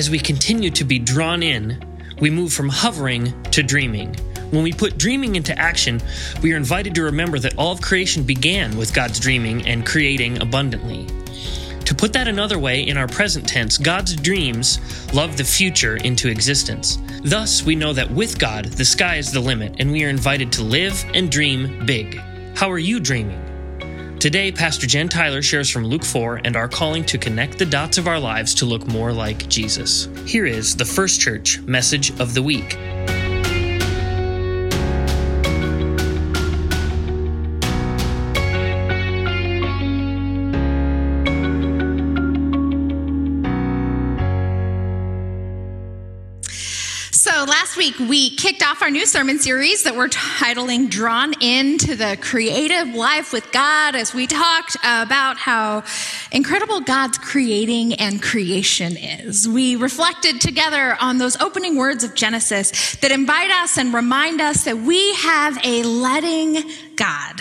As we continue to be drawn in, we move from hovering to dreaming. When we put dreaming into action, we are invited to remember that all of creation began with God's dreaming and creating abundantly. To put that another way, in our present tense, God's dreams love the future into existence. Thus, we know that with God, the sky is the limit, and we are invited to live and dream big. How are you dreaming? Today, Pastor Jen Tyler shares from Luke 4 and our calling to connect the dots of our lives to look more like Jesus. Here is the First Church message of the week. Last week we kicked off our new sermon series that we're titling Drawn Into the Creative Life with God as we talked about how incredible God's creating and creation is. We reflected together on those opening words of Genesis that invite us and remind us that we have a letting God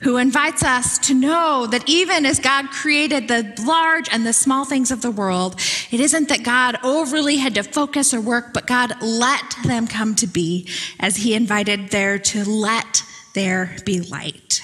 who invites us to know that even as God created the large and the small things of the world, it isn't that God overly had to focus or work, but God let them come to be as he invited there to let there be light.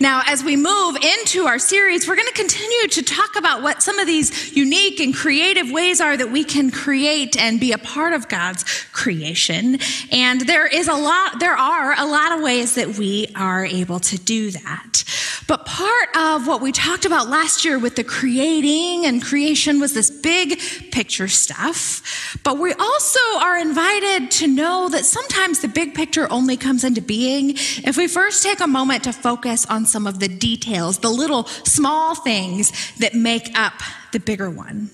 Now, as we move into our series, we're going to continue to talk about what some of these unique and creative ways are that we can create and be a part of God's creation. And there is a lot, there are a lot of ways that we are able to do that. But part of what we talked about last year with the creating and creation was this big picture stuff. But we also are invited to know that sometimes the big picture only comes into being if we first take a moment to focus on some of the details, the little small things that make up the bigger one.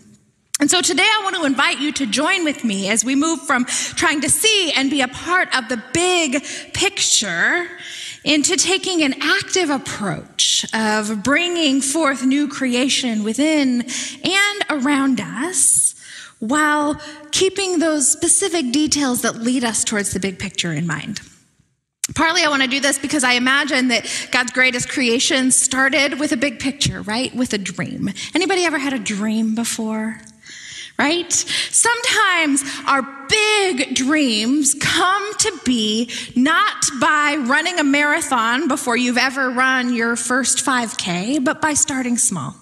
And so today I want to invite you to join with me as we move from trying to see and be a part of the big picture into taking an active approach of bringing forth new creation within and around us while keeping those specific details that lead us towards the big picture in mind. Partly I want to do this because I imagine that God's greatest creation started with a big picture, right? With a dream. Anybody ever had a dream before? Right? Sometimes our big dreams come to be not by running a marathon before you've ever run your first 5K, but by starting small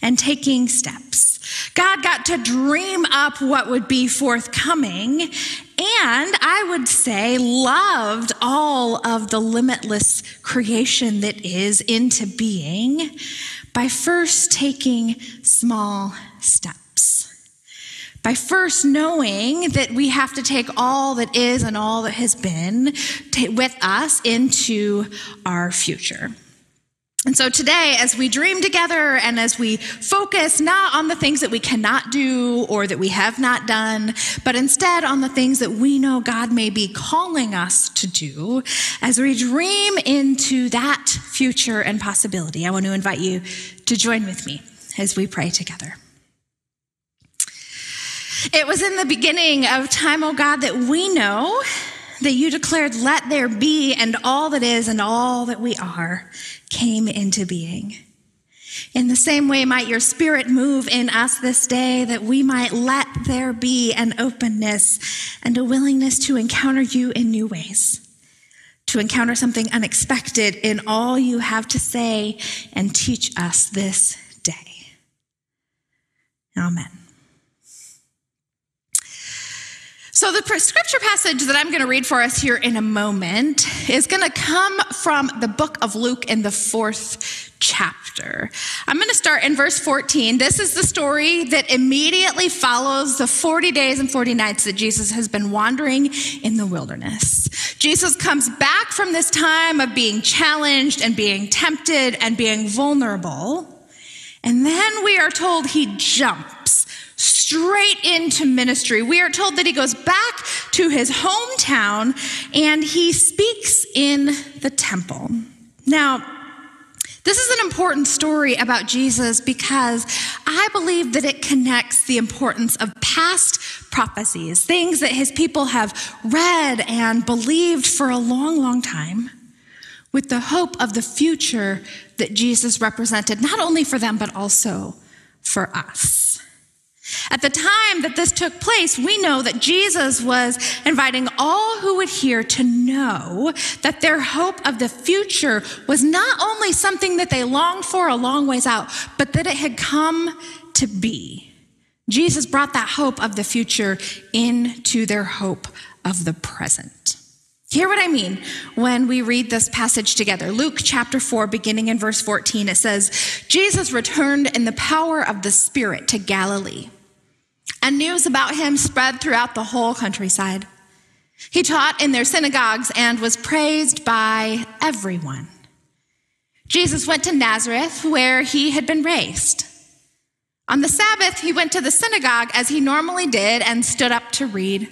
and taking steps. God got to dream up what would be forthcoming, and I would say loved all of the limitless creation that is into being by first taking small steps. By first knowing that we have to take all that is and all that has been with us into our future. And so today, as we dream together and as we focus not on the things that we cannot do or that we have not done, but instead on the things that we know God may be calling us to do, as we dream into that future and possibility, I want to invite you to join with me as we pray together. It was in the beginning of time, oh God, that we know that you declared, let there be, and all that is and all that we are came into being. In the same way, might your spirit move in us this day that we might let there be an openness and a willingness to encounter you in new ways, to encounter something unexpected in all you have to say and teach us this day. Amen. So, the scripture passage that I'm going to read for us here in a moment is going to come from the book of Luke in the fourth chapter. I'm going to start in verse 14. This is the story that immediately follows the 40 days and 40 nights that Jesus has been wandering in the wilderness. Jesus comes back from this time of being challenged and being tempted and being vulnerable. And then we are told he jumps straight into ministry. We are told that he goes back to his hometown and he speaks in the temple. Now, this is an important story about Jesus because I believe that it connects the importance of past prophecies, things that his people have read and believed for a long, long time, with the hope of the future that Jesus represented, not only for them, but also for us. At the time that this took place, we know that Jesus was inviting all who would hear to know that their hope of the future was not only something that they longed for a long ways out, but that it had come to be. Jesus brought that hope of the future into their hope of the present. Hear what I mean when we read this passage together. Luke chapter 4, beginning in verse 14, it says, Jesus returned in the power of the Spirit to Galilee, and news about him spread throughout the whole countryside. He taught in their synagogues and was praised by everyone. Jesus went to Nazareth, where he had been raised. On the Sabbath, he went to the synagogue as he normally did and stood up to read.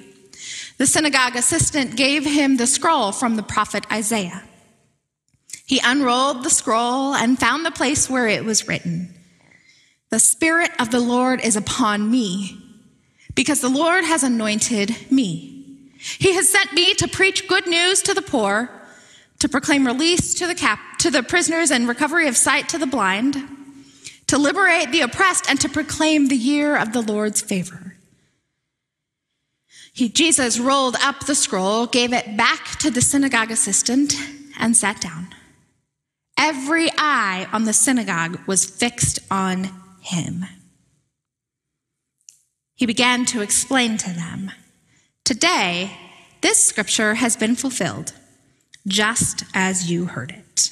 The synagogue assistant gave him the scroll from the prophet Isaiah. He unrolled the scroll and found the place where it was written The Spirit of the Lord is upon me, because the Lord has anointed me. He has sent me to preach good news to the poor, to proclaim release to the, cap- to the prisoners and recovery of sight to the blind, to liberate the oppressed, and to proclaim the year of the Lord's favor. He, Jesus rolled up the scroll, gave it back to the synagogue assistant, and sat down. Every eye on the synagogue was fixed on him. He began to explain to them Today, this scripture has been fulfilled, just as you heard it.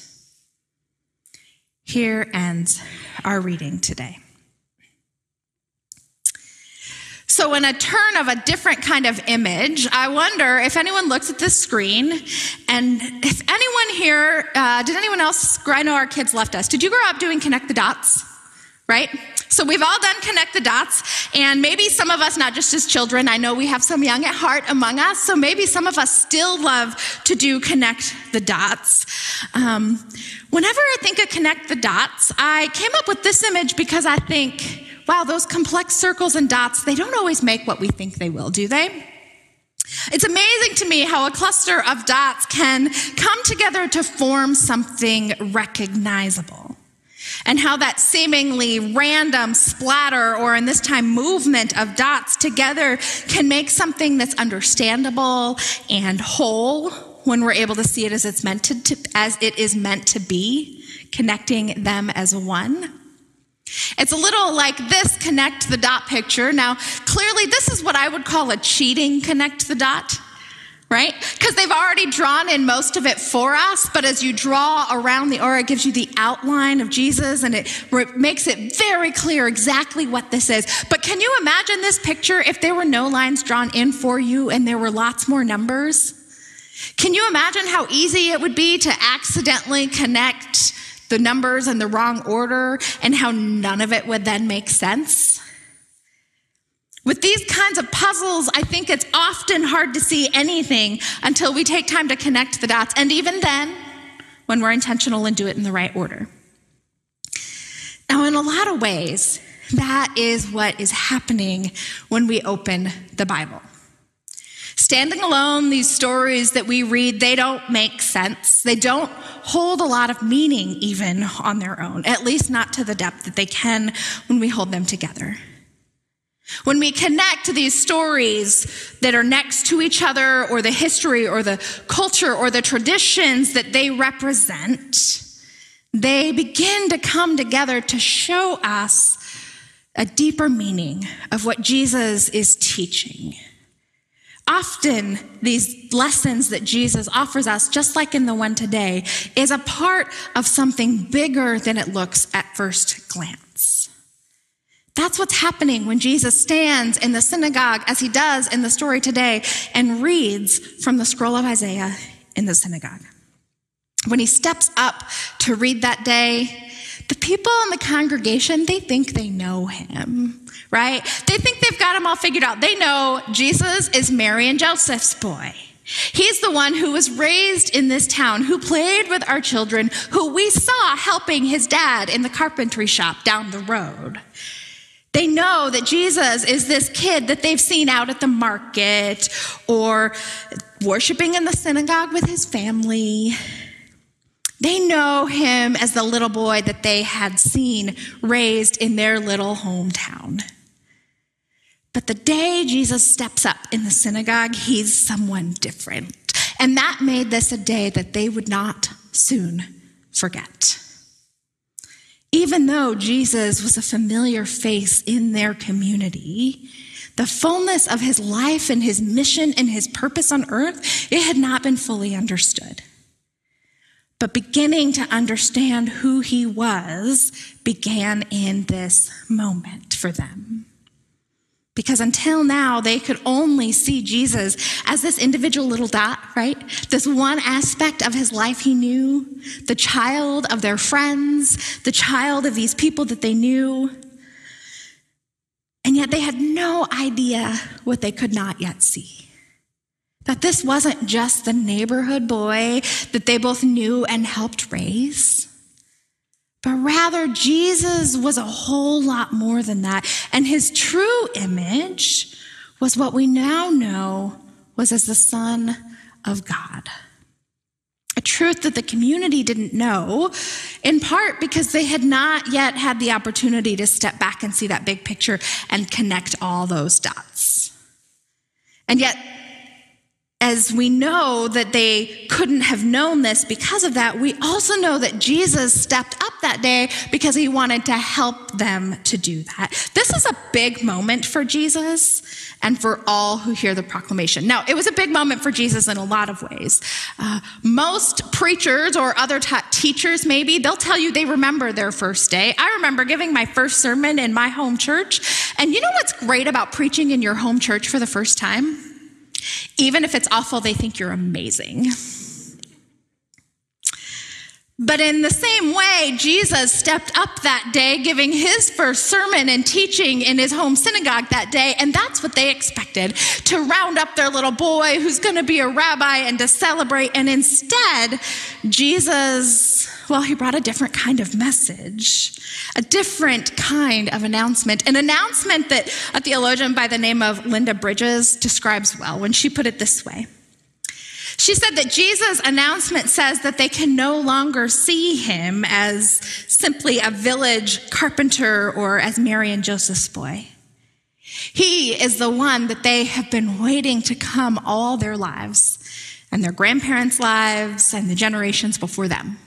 Here ends our reading today. So, in a turn of a different kind of image, I wonder if anyone looks at this screen and if anyone here, uh, did anyone else, I know our kids left us, did you grow up doing connect the dots? Right? So we've all done connect the dots, and maybe some of us, not just as children, I know we have some young at heart among us, so maybe some of us still love to do connect the dots. Um, whenever I think of connect the dots, I came up with this image because I think, wow, those complex circles and dots, they don't always make what we think they will, do they? It's amazing to me how a cluster of dots can come together to form something recognizable. And how that seemingly random splatter, or in this time movement of dots together, can make something that's understandable and whole when we're able to see it as it's meant to, as it is meant to be, connecting them as one. It's a little like this connect the dot picture. Now, clearly, this is what I would call a cheating connect the dot, right? Because they've already drawn in most of it for us, but as you draw around the aura, it gives you the outline of Jesus and it makes it very clear exactly what this is. But can you imagine this picture if there were no lines drawn in for you and there were lots more numbers? Can you imagine how easy it would be to accidentally connect the numbers in the wrong order and how none of it would then make sense. With these kinds of puzzles, I think it's often hard to see anything until we take time to connect the dots, and even then, when we're intentional and do it in the right order. Now, in a lot of ways, that is what is happening when we open the Bible. Standing alone, these stories that we read, they don't make sense. They don't hold a lot of meaning even on their own, at least not to the depth that they can when we hold them together. When we connect these stories that are next to each other, or the history, or the culture, or the traditions that they represent, they begin to come together to show us a deeper meaning of what Jesus is teaching. Often, these lessons that Jesus offers us, just like in the one today, is a part of something bigger than it looks at first glance. That's what's happening when Jesus stands in the synagogue, as he does in the story today, and reads from the scroll of Isaiah in the synagogue. When he steps up to read that day, the people in the congregation, they think they know him right? They think they've got him all figured out. They know Jesus is Mary and Joseph's boy. He's the one who was raised in this town, who played with our children, who we saw helping his dad in the carpentry shop down the road. They know that Jesus is this kid that they've seen out at the market or worshiping in the synagogue with his family. They know him as the little boy that they had seen raised in their little hometown. But the day Jesus steps up in the synagogue, he's someone different. And that made this a day that they would not soon forget. Even though Jesus was a familiar face in their community, the fullness of his life and his mission and his purpose on earth, it had not been fully understood. But beginning to understand who he was began in this moment for them. Because until now, they could only see Jesus as this individual little dot, right? This one aspect of his life he knew, the child of their friends, the child of these people that they knew. And yet they had no idea what they could not yet see. That this wasn't just the neighborhood boy that they both knew and helped raise but rather, Jesus was a whole lot more than that. And his true image was what we now know was as the Son of God. A truth that the community didn't know, in part because they had not yet had the opportunity to step back and see that big picture and connect all those dots. And yet, as we know that they couldn't have known this because of that, we also know that Jesus stepped up that day because he wanted to help them to do that. This is a big moment for Jesus and for all who hear the proclamation. Now, it was a big moment for Jesus in a lot of ways. Uh, most preachers or other t- teachers, maybe, they'll tell you they remember their first day. I remember giving my first sermon in my home church. And you know what's great about preaching in your home church for the first time? Even if it's awful, they think you're amazing. But in the same way, Jesus stepped up that day, giving his first sermon and teaching in his home synagogue that day. And that's what they expected to round up their little boy who's going to be a rabbi and to celebrate. And instead, Jesus, well, he brought a different kind of message, a different kind of announcement, an announcement that a theologian by the name of Linda Bridges describes well when she put it this way. She said that Jesus' announcement says that they can no longer see him as simply a village carpenter or as Mary and Joseph's boy. He is the one that they have been waiting to come all their lives and their grandparents' lives and the generations before them.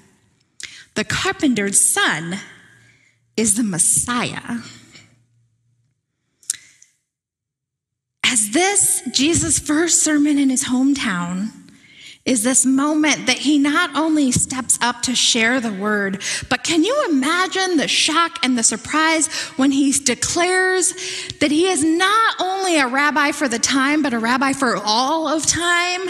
The carpenter's son is the Messiah. As this, Jesus' first sermon in his hometown, is this moment that he not only steps up to share the word, but can you imagine the shock and the surprise when he declares that he is not only a rabbi for the time, but a rabbi for all of time?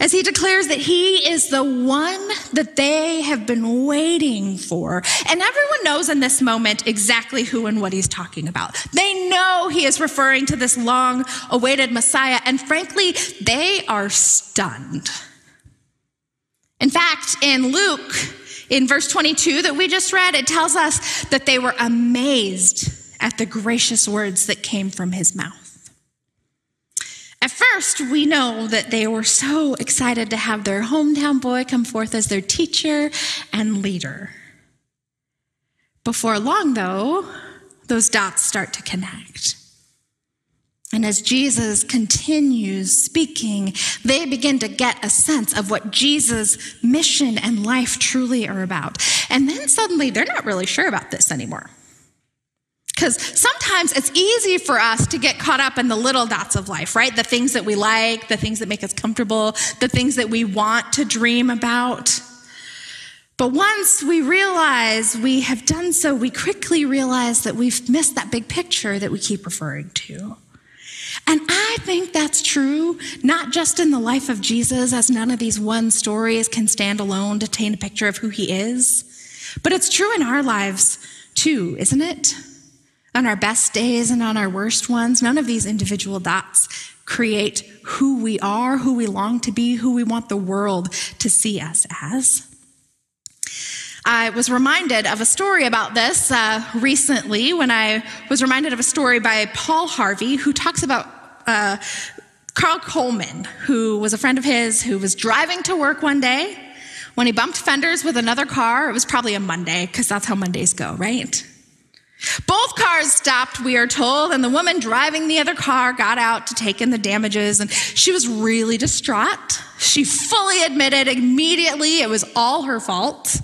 As he declares that he is the one that they have been waiting for. And everyone knows in this moment exactly who and what he's talking about. They know he is referring to this long awaited Messiah, and frankly, they are stunned. In fact, in Luke, in verse 22 that we just read, it tells us that they were amazed at the gracious words that came from his mouth. At first, we know that they were so excited to have their hometown boy come forth as their teacher and leader. Before long, though, those dots start to connect. And as Jesus continues speaking, they begin to get a sense of what Jesus' mission and life truly are about. And then suddenly they're not really sure about this anymore. Because sometimes it's easy for us to get caught up in the little dots of life, right? The things that we like, the things that make us comfortable, the things that we want to dream about. But once we realize we have done so, we quickly realize that we've missed that big picture that we keep referring to. And I think that's true, not just in the life of Jesus, as none of these one stories can stand alone to paint a picture of who he is, but it's true in our lives too, isn't it? On our best days and on our worst ones, none of these individual dots create who we are, who we long to be, who we want the world to see us as. I was reminded of a story about this uh, recently when I was reminded of a story by Paul Harvey who talks about uh, Carl Coleman, who was a friend of his who was driving to work one day when he bumped fenders with another car. It was probably a Monday because that's how Mondays go, right? Both cars stopped, we are told, and the woman driving the other car got out to take in the damages, and she was really distraught. She fully admitted immediately it was all her fault.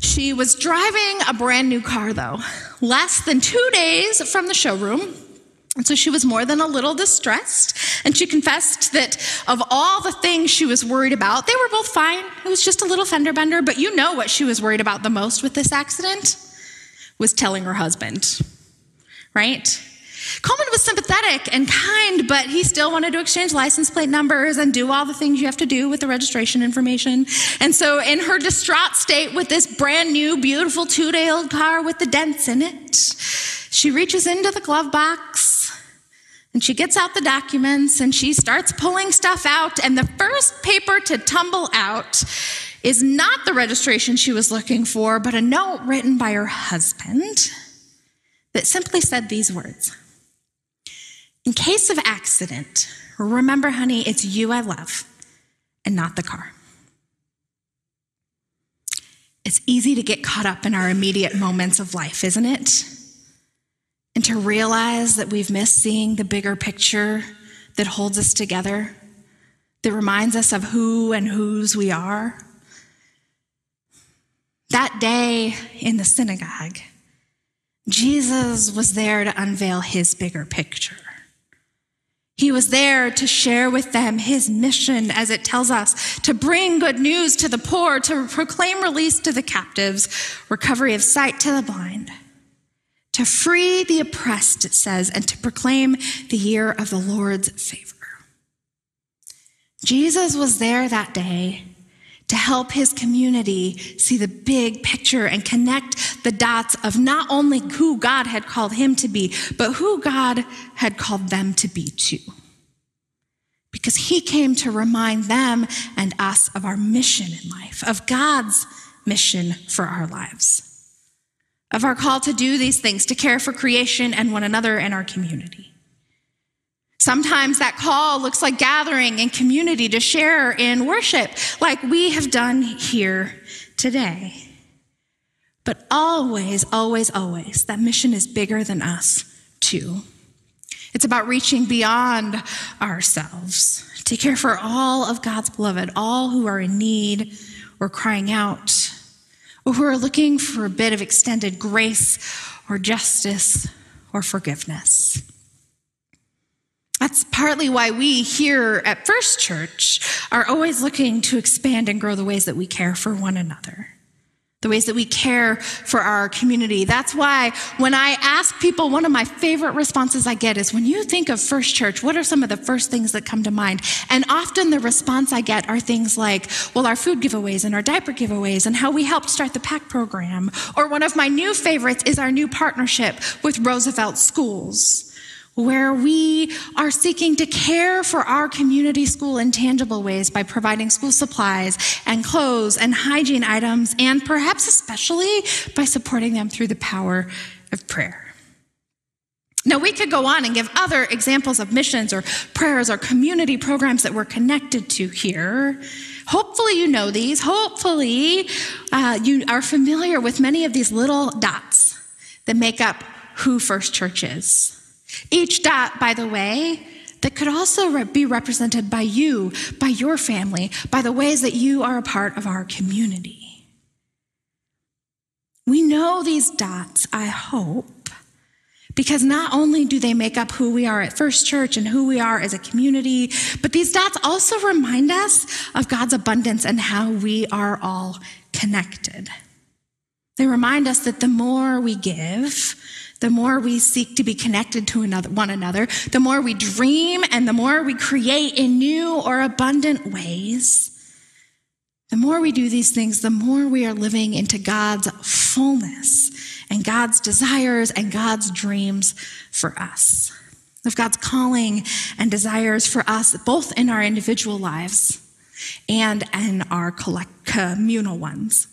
She was driving a brand new car, though, less than two days from the showroom. And so she was more than a little distressed. And she confessed that of all the things she was worried about, they were both fine. It was just a little fender bender. But you know what she was worried about the most with this accident? Was telling her husband, right? Coleman was sympathetic and kind, but he still wanted to exchange license plate numbers and do all the things you have to do with the registration information. And so, in her distraught state with this brand new, beautiful two day old car with the dents in it, she reaches into the glove box and she gets out the documents and she starts pulling stuff out. And the first paper to tumble out is not the registration she was looking for, but a note written by her husband that simply said these words In case of accident, remember, honey, it's you I love and not the car. It's easy to get caught up in our immediate moments of life, isn't it? and to realize that we've missed seeing the bigger picture that holds us together, that reminds us of who and whose we are. That day in the synagogue, Jesus was there to unveil his bigger picture. He was there to share with them his mission, as it tells us, to bring good news to the poor, to proclaim release to the captives, recovery of sight to the blind to free the oppressed, it says, and to proclaim the year of the Lord's favor. Jesus was there that day to help his community see the big picture and connect the dots of not only who God had called him to be, but who God had called them to be too. Because he came to remind them and us of our mission in life, of God's mission for our lives of our call to do these things, to care for creation and one another and our community. Sometimes that call looks like gathering in community to share in worship, like we have done here today. But always, always, always, that mission is bigger than us, too. It's about reaching beyond ourselves to care for all of God's beloved, all who are in need or crying out or who are looking for a bit of extended grace or justice or forgiveness. That's partly why we here at First Church are always looking to expand and grow the ways that we care for one another the ways that we care for our community. That's why when I ask people, one of my favorite responses I get is when you think of First Church, what are some of the first things that come to mind? And often the response I get are things like, well, our food giveaways and our diaper giveaways and how we helped start the PAC program. Or one of my new favorites is our new partnership with Roosevelt Schools where we are seeking to care for our community school in tangible ways by providing school supplies and clothes and hygiene items, and perhaps especially by supporting them through the power of prayer. Now, we could go on and give other examples of missions or prayers or community programs that we're connected to here. Hopefully, you know these. Hopefully, uh, you are familiar with many of these little dots that make up who First Church is. Each dot, by the way, that could also be represented by you, by your family, by the ways that you are a part of our community. We know these dots, I hope, because not only do they make up who we are at First Church and who we are as a community, but these dots also remind us of God's abundance and how we are all connected. They remind us that the more we give, the more we seek to be connected to another, one another, the more we dream and the more we create in new or abundant ways, the more we do these things, the more we are living into God's fullness and God's desires and God's dreams for us. Of God's calling and desires for us, both in our individual lives and in our collect, communal ones.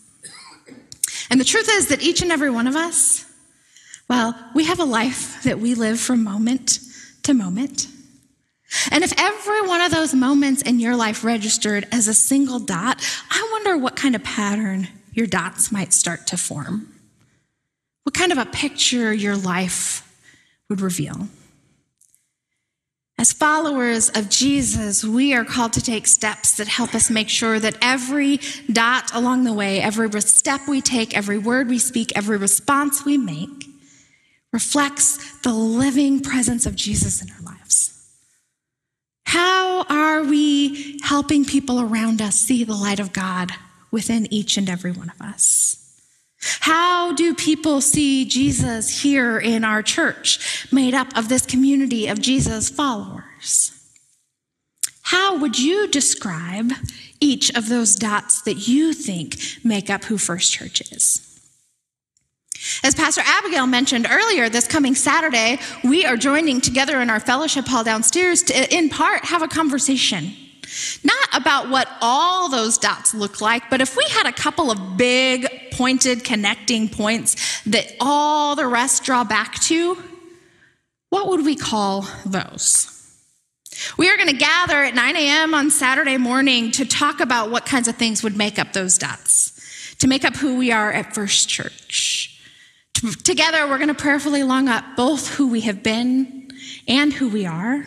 And the truth is that each and every one of us, well, we have a life that we live from moment to moment. And if every one of those moments in your life registered as a single dot, I wonder what kind of pattern your dots might start to form. what kind of a picture your life would reveal. As followers of Jesus, we are called to take steps that help us make sure that every dot along the way, every step we take, every word we speak, every response we make reflects the living presence of Jesus in our lives. How are we helping people around us see the light of God within each and every one of us? How do people see Jesus here in our church, made up of this community of Jesus followers? How would you describe each of those dots that you think make up who First Church is? As Pastor Abigail mentioned earlier, this coming Saturday, we are joining together in our fellowship hall downstairs to, in part, have a conversation not about what all those dots look like, but if we had a couple of big pointed connecting points that all the rest draw back to, what would we call those? We are going to gather at 9 a.m. on Saturday morning to talk about what kinds of things would make up those dots, to make up who we are at First Church. Together, we're going to prayerfully long up both who we have been and who we are.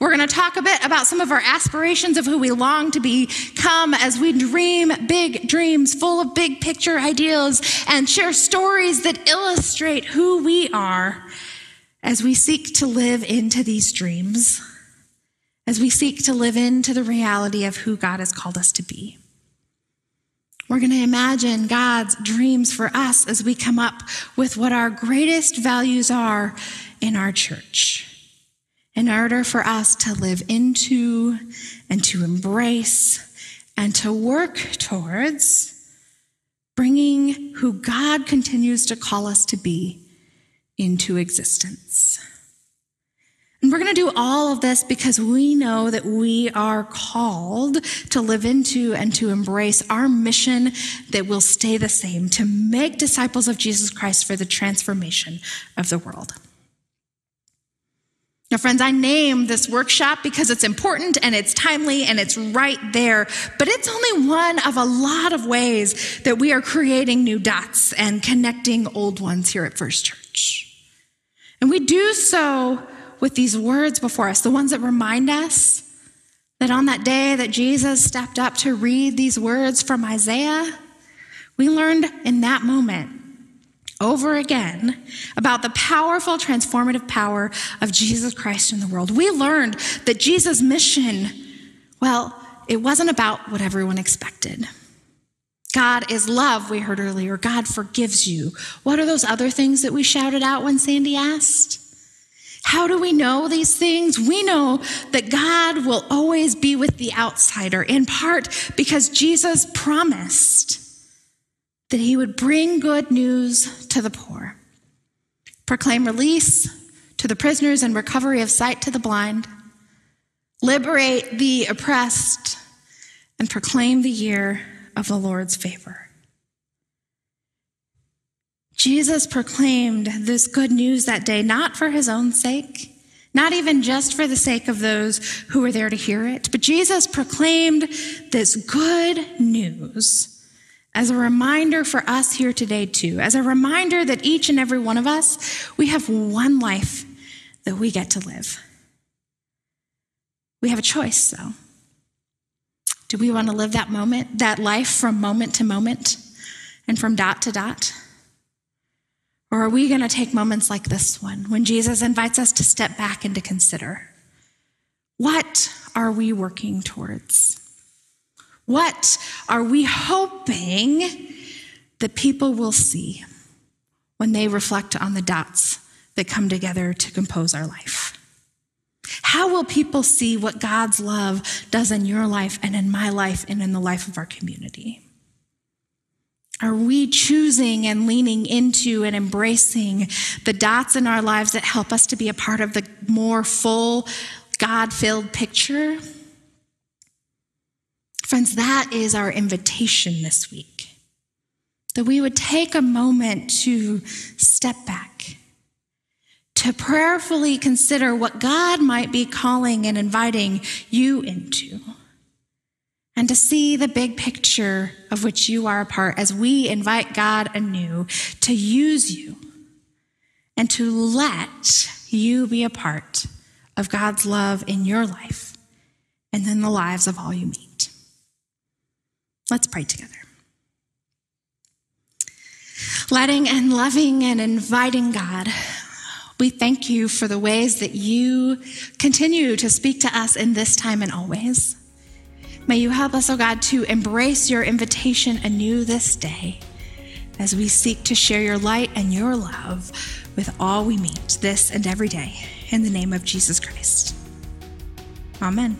We're going to talk a bit about some of our aspirations of who we long to become as we dream big dreams full of big picture ideals and share stories that illustrate who we are as we seek to live into these dreams, as we seek to live into the reality of who God has called us to be. We're going to imagine God's dreams for us as we come up with what our greatest values are in our church in order for us to live into and to embrace and to work towards bringing who God continues to call us to be into existence. And we're going to do all of this because we know that we are called to live into and to embrace our mission that will stay the same to make disciples of Jesus Christ for the transformation of the world. Now, friends, I name this workshop because it's important and it's timely and it's right there, but it's only one of a lot of ways that we are creating new dots and connecting old ones here at First Church. And we do so with these words before us, the ones that remind us that on that day that Jesus stepped up to read these words from Isaiah, we learned in that moment over again about the powerful transformative power of Jesus Christ in the world. We learned that Jesus' mission, well, it wasn't about what everyone expected. God is love, we heard earlier. God forgives you. What are those other things that we shouted out when Sandy asked? How do we know these things? We know that God will always be with the outsider, in part because Jesus promised that he would bring good news to the poor, proclaim release to the prisoners and recovery of sight to the blind, liberate the oppressed, and proclaim the year of the Lord's favor. Jesus proclaimed this good news that day, not for his own sake, not even just for the sake of those who were there to hear it, but Jesus proclaimed this good news as a reminder for us here today, too, as a reminder that each and every one of us, we have one life that we get to live. We have a choice, though. Do we want to live that moment, that life from moment to moment and from dot to dot? Or are we going to take moments like this one when Jesus invites us to step back and to consider what are we working towards? What are we hoping that people will see when they reflect on the dots that come together to compose our life? How will people see what God's love does in your life and in my life and in the life of our community? Are we choosing and leaning into and embracing the dots in our lives that help us to be a part of the more full, God filled picture? Friends, that is our invitation this week. That we would take a moment to step back, to prayerfully consider what God might be calling and inviting you into, and to see the big picture of which you are a part as we invite God anew to use you and to let you be a part of God's love in your life and in the lives of all you meet. Let's pray together. Letting and loving and inviting God, we thank you for the ways that you continue to speak to us in this time and always. May you help us, oh God, to embrace your invitation anew this day as we seek to share your light and your love with all we meet this and every day. In the name of Jesus Christ. Amen.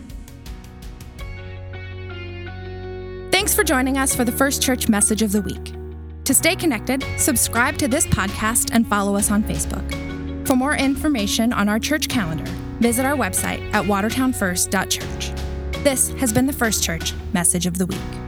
Thanks for joining us for the First Church Message of the Week. To stay connected, subscribe to this podcast and follow us on Facebook. For more information on our church calendar, visit our website at watertownfirst.church. This has been the First Church Message of the Week.